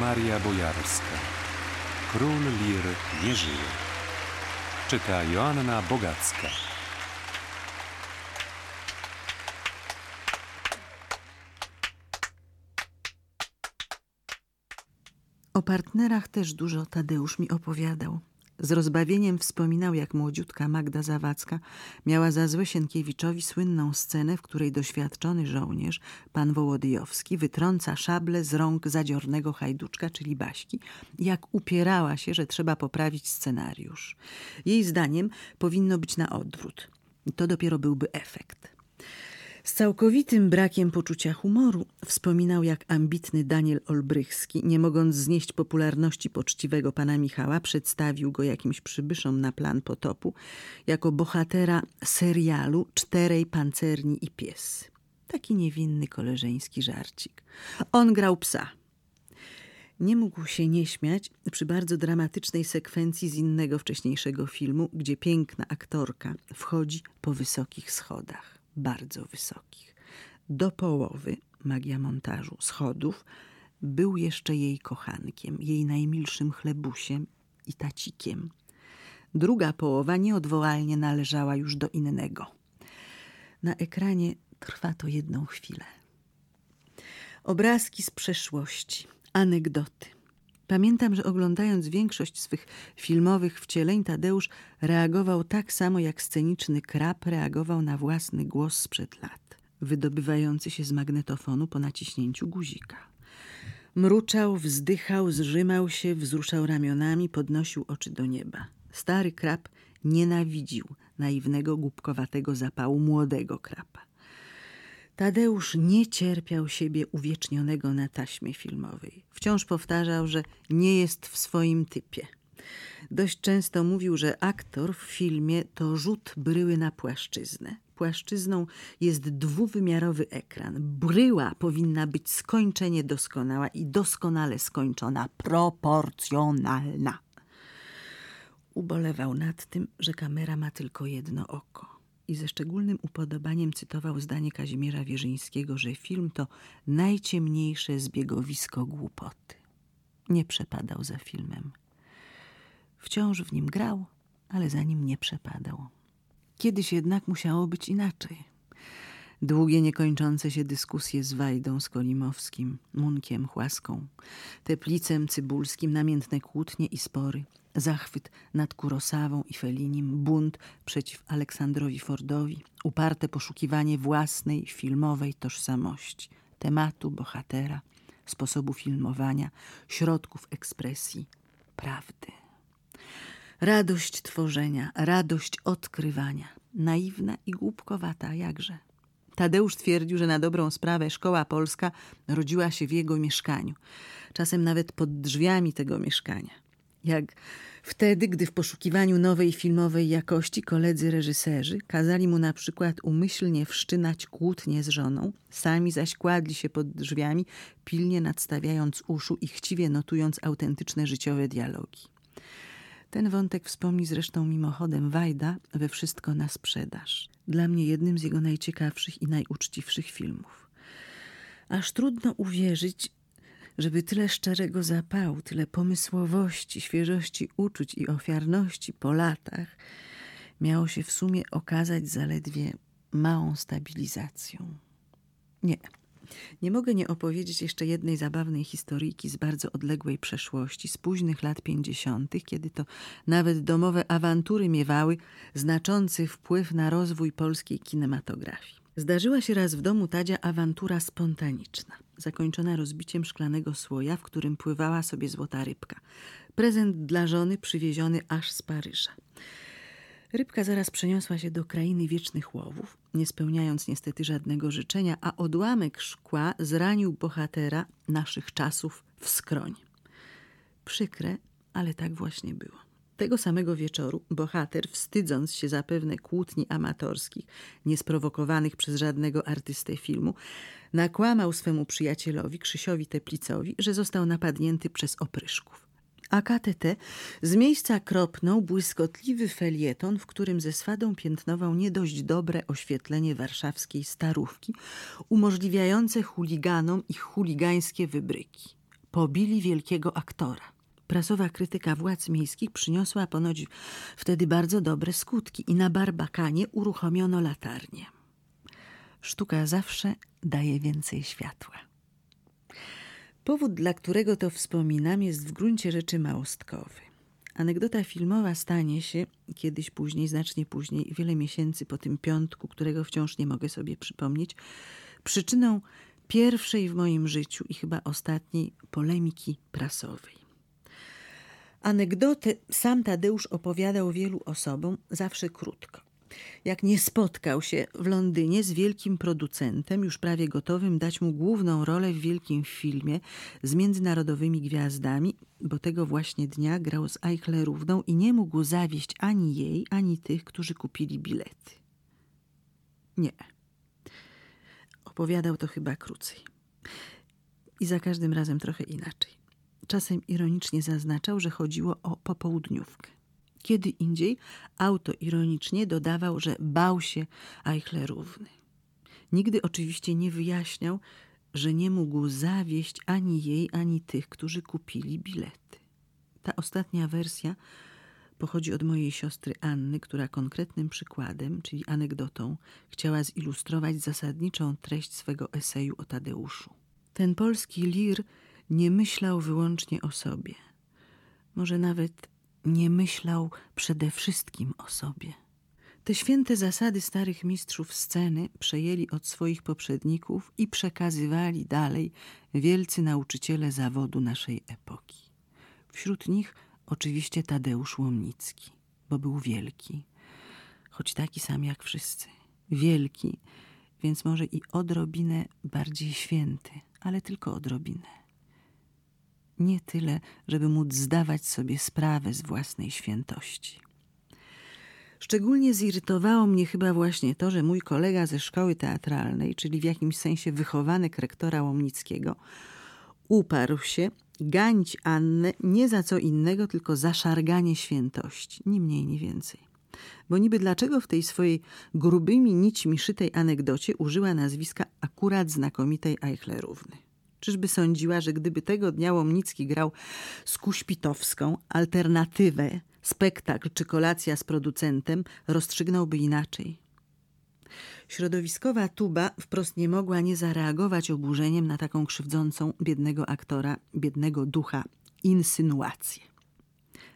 Maria Bojarska. Król Lir nie żyje. Czyta Joanna Bogacka. O partnerach też dużo Tadeusz mi opowiadał. Z rozbawieniem wspominał, jak młodziutka Magda Zawadzka miała za złe Sienkiewiczowi słynną scenę, w której doświadczony żołnierz, pan Wołodyjowski, wytrąca szable z rąk zadziornego hajduczka, czyli Baśki, jak upierała się, że trzeba poprawić scenariusz. Jej zdaniem powinno być na odwrót. I to dopiero byłby efekt. Z całkowitym brakiem poczucia humoru wspominał, jak ambitny Daniel Olbrychski, nie mogąc znieść popularności poczciwego pana Michała, przedstawił go jakimś przybyszom na plan potopu jako bohatera serialu Czterej Pancerni i Pies. Taki niewinny koleżeński żarcik. On grał psa. Nie mógł się nie śmiać przy bardzo dramatycznej sekwencji z innego wcześniejszego filmu, gdzie piękna aktorka wchodzi po wysokich schodach bardzo wysokich. Do połowy, magia montażu, schodów, był jeszcze jej kochankiem, jej najmilszym chlebusiem i tacikiem. Druga połowa nieodwołalnie należała już do innego. Na ekranie trwa to jedną chwilę. Obrazki z przeszłości, anegdoty. Pamiętam, że oglądając większość swych filmowych wcieleń, Tadeusz reagował tak samo jak sceniczny krab reagował na własny głos sprzed lat, wydobywający się z magnetofonu po naciśnięciu guzika. Mruczał, wzdychał, zrzymał się, wzruszał ramionami, podnosił oczy do nieba. Stary krab nienawidził naiwnego, głupkowatego zapału młodego krapa. Tadeusz nie cierpiał siebie uwiecznionego na taśmie filmowej. Wciąż powtarzał, że nie jest w swoim typie. Dość często mówił, że aktor w filmie to rzut bryły na płaszczyznę. Płaszczyzną jest dwuwymiarowy ekran. Bryła powinna być skończenie doskonała i doskonale skończona, proporcjonalna. Ubolewał nad tym, że kamera ma tylko jedno oko i ze szczególnym upodobaniem cytował zdanie Kazimierza Wierzyńskiego, że film to najciemniejsze zbiegowisko głupoty. Nie przepadał za filmem. Wciąż w nim grał, ale za nim nie przepadał. Kiedyś jednak musiało być inaczej. Długie, niekończące się dyskusje z Wajdą, Skolimowskim, Munkiem, Chłaską, Teplicem, Cybulskim, namiętne kłótnie i spory – zachwyt nad Kurosawą i Felinim, bunt przeciw Aleksandrowi Fordowi, uparte poszukiwanie własnej filmowej tożsamości, tematu bohatera, sposobu filmowania, środków ekspresji, prawdy. Radość tworzenia, radość odkrywania, naiwna i głupkowata jakże. Tadeusz twierdził, że na dobrą sprawę szkoła polska rodziła się w jego mieszkaniu, czasem nawet pod drzwiami tego mieszkania jak wtedy, gdy w poszukiwaniu nowej filmowej jakości koledzy reżyserzy kazali mu na przykład umyślnie wszczynać kłótnie z żoną, sami zaś kładli się pod drzwiami, pilnie nadstawiając uszu i chciwie notując autentyczne życiowe dialogi. Ten wątek wspomni zresztą mimochodem Wajda we Wszystko na sprzedaż. Dla mnie jednym z jego najciekawszych i najuczciwszych filmów. Aż trudno uwierzyć, żeby tyle szczerego zapału, tyle pomysłowości, świeżości uczuć i ofiarności po latach miało się w sumie okazać zaledwie małą stabilizacją. Nie. Nie mogę nie opowiedzieć jeszcze jednej zabawnej historyjki z bardzo odległej przeszłości, z późnych lat pięćdziesiątych, kiedy to nawet domowe awantury miewały znaczący wpływ na rozwój polskiej kinematografii. Zdarzyła się raz w domu Tadzia awantura spontaniczna, zakończona rozbiciem szklanego słoja, w którym pływała sobie złota rybka. Prezent dla żony przywieziony aż z Paryża. Rybka zaraz przeniosła się do krainy wiecznych łowów, nie spełniając niestety żadnego życzenia, a odłamek szkła zranił bohatera naszych czasów w skroń. Przykre, ale tak właśnie było. Tego samego wieczoru bohater, wstydząc się zapewne kłótni amatorskich, niesprowokowanych przez żadnego artystę filmu, nakłamał swemu przyjacielowi, Krzysiowi Teplicowi, że został napadnięty przez opryszków. A KTT z miejsca kropnął błyskotliwy felieton, w którym ze swadą piętnował nie dość dobre oświetlenie warszawskiej starówki, umożliwiające chuliganom ich chuligańskie wybryki pobili wielkiego aktora. Prasowa krytyka władz miejskich przyniosła ponoć wtedy bardzo dobre skutki i na Barbakanie uruchomiono latarnię. Sztuka zawsze daje więcej światła. Powód, dla którego to wspominam, jest w gruncie rzeczy małostkowy. Anegdota filmowa stanie się kiedyś później, znacznie później, wiele miesięcy po tym piątku, którego wciąż nie mogę sobie przypomnieć, przyczyną pierwszej w moim życiu i chyba ostatniej polemiki prasowej. Anegdotę sam Tadeusz opowiadał wielu osobom, zawsze krótko. Jak nie spotkał się w Londynie z wielkim producentem, już prawie gotowym dać mu główną rolę w wielkim filmie z międzynarodowymi gwiazdami, bo tego właśnie dnia grał z Eichlerówną i nie mógł zawieść ani jej, ani tych, którzy kupili bilety. Nie. Opowiadał to chyba krócej. I za każdym razem trochę inaczej. Czasem ironicznie zaznaczał, że chodziło o popołudniówkę. Kiedy indziej autoironicznie dodawał, że bał się Eichlerówny. Nigdy oczywiście nie wyjaśniał, że nie mógł zawieść ani jej, ani tych, którzy kupili bilety. Ta ostatnia wersja pochodzi od mojej siostry Anny, która konkretnym przykładem, czyli anegdotą, chciała zilustrować zasadniczą treść swego eseju o Tadeuszu. Ten polski lir nie myślał wyłącznie o sobie. Może nawet nie myślał przede wszystkim o sobie. Te święte zasady starych mistrzów sceny przejęli od swoich poprzedników i przekazywali dalej wielcy nauczyciele zawodu naszej epoki. Wśród nich oczywiście Tadeusz Łomnicki, bo był wielki, choć taki sam jak wszyscy. Wielki, więc może i odrobinę bardziej święty, ale tylko odrobinę nie tyle, żeby móc zdawać sobie sprawę z własnej świętości. Szczególnie zirytowało mnie chyba właśnie to, że mój kolega ze szkoły teatralnej, czyli w jakimś sensie wychowanek rektora Łomnickiego, uparł się ganić Annę nie za co innego, tylko za szarganie świętości, ni mniej, ni więcej. Bo niby dlaczego w tej swojej grubymi nićmi szytej anegdocie użyła nazwiska akurat znakomitej Eichlerówny? Czyżby sądziła, że gdyby tego dnia Łomnicki grał z Kuśpitowską, alternatywę, spektakl czy kolacja z producentem, rozstrzygnąłby inaczej? Środowiskowa tuba wprost nie mogła nie zareagować oburzeniem na taką krzywdzącą biednego aktora, biednego ducha insynuację.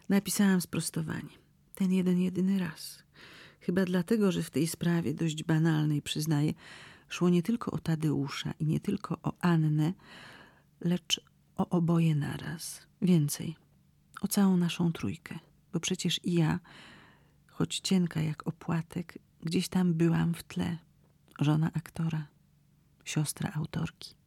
Napisałam sprostowanie. Ten jeden, jedyny raz. Chyba dlatego, że w tej sprawie, dość banalnej, przyznaję, Szło nie tylko o Tadeusza i nie tylko o Annę, lecz o oboje naraz. Więcej, o całą naszą trójkę, bo przecież i ja, choć cienka jak opłatek, gdzieś tam byłam w tle. Żona aktora, siostra autorki.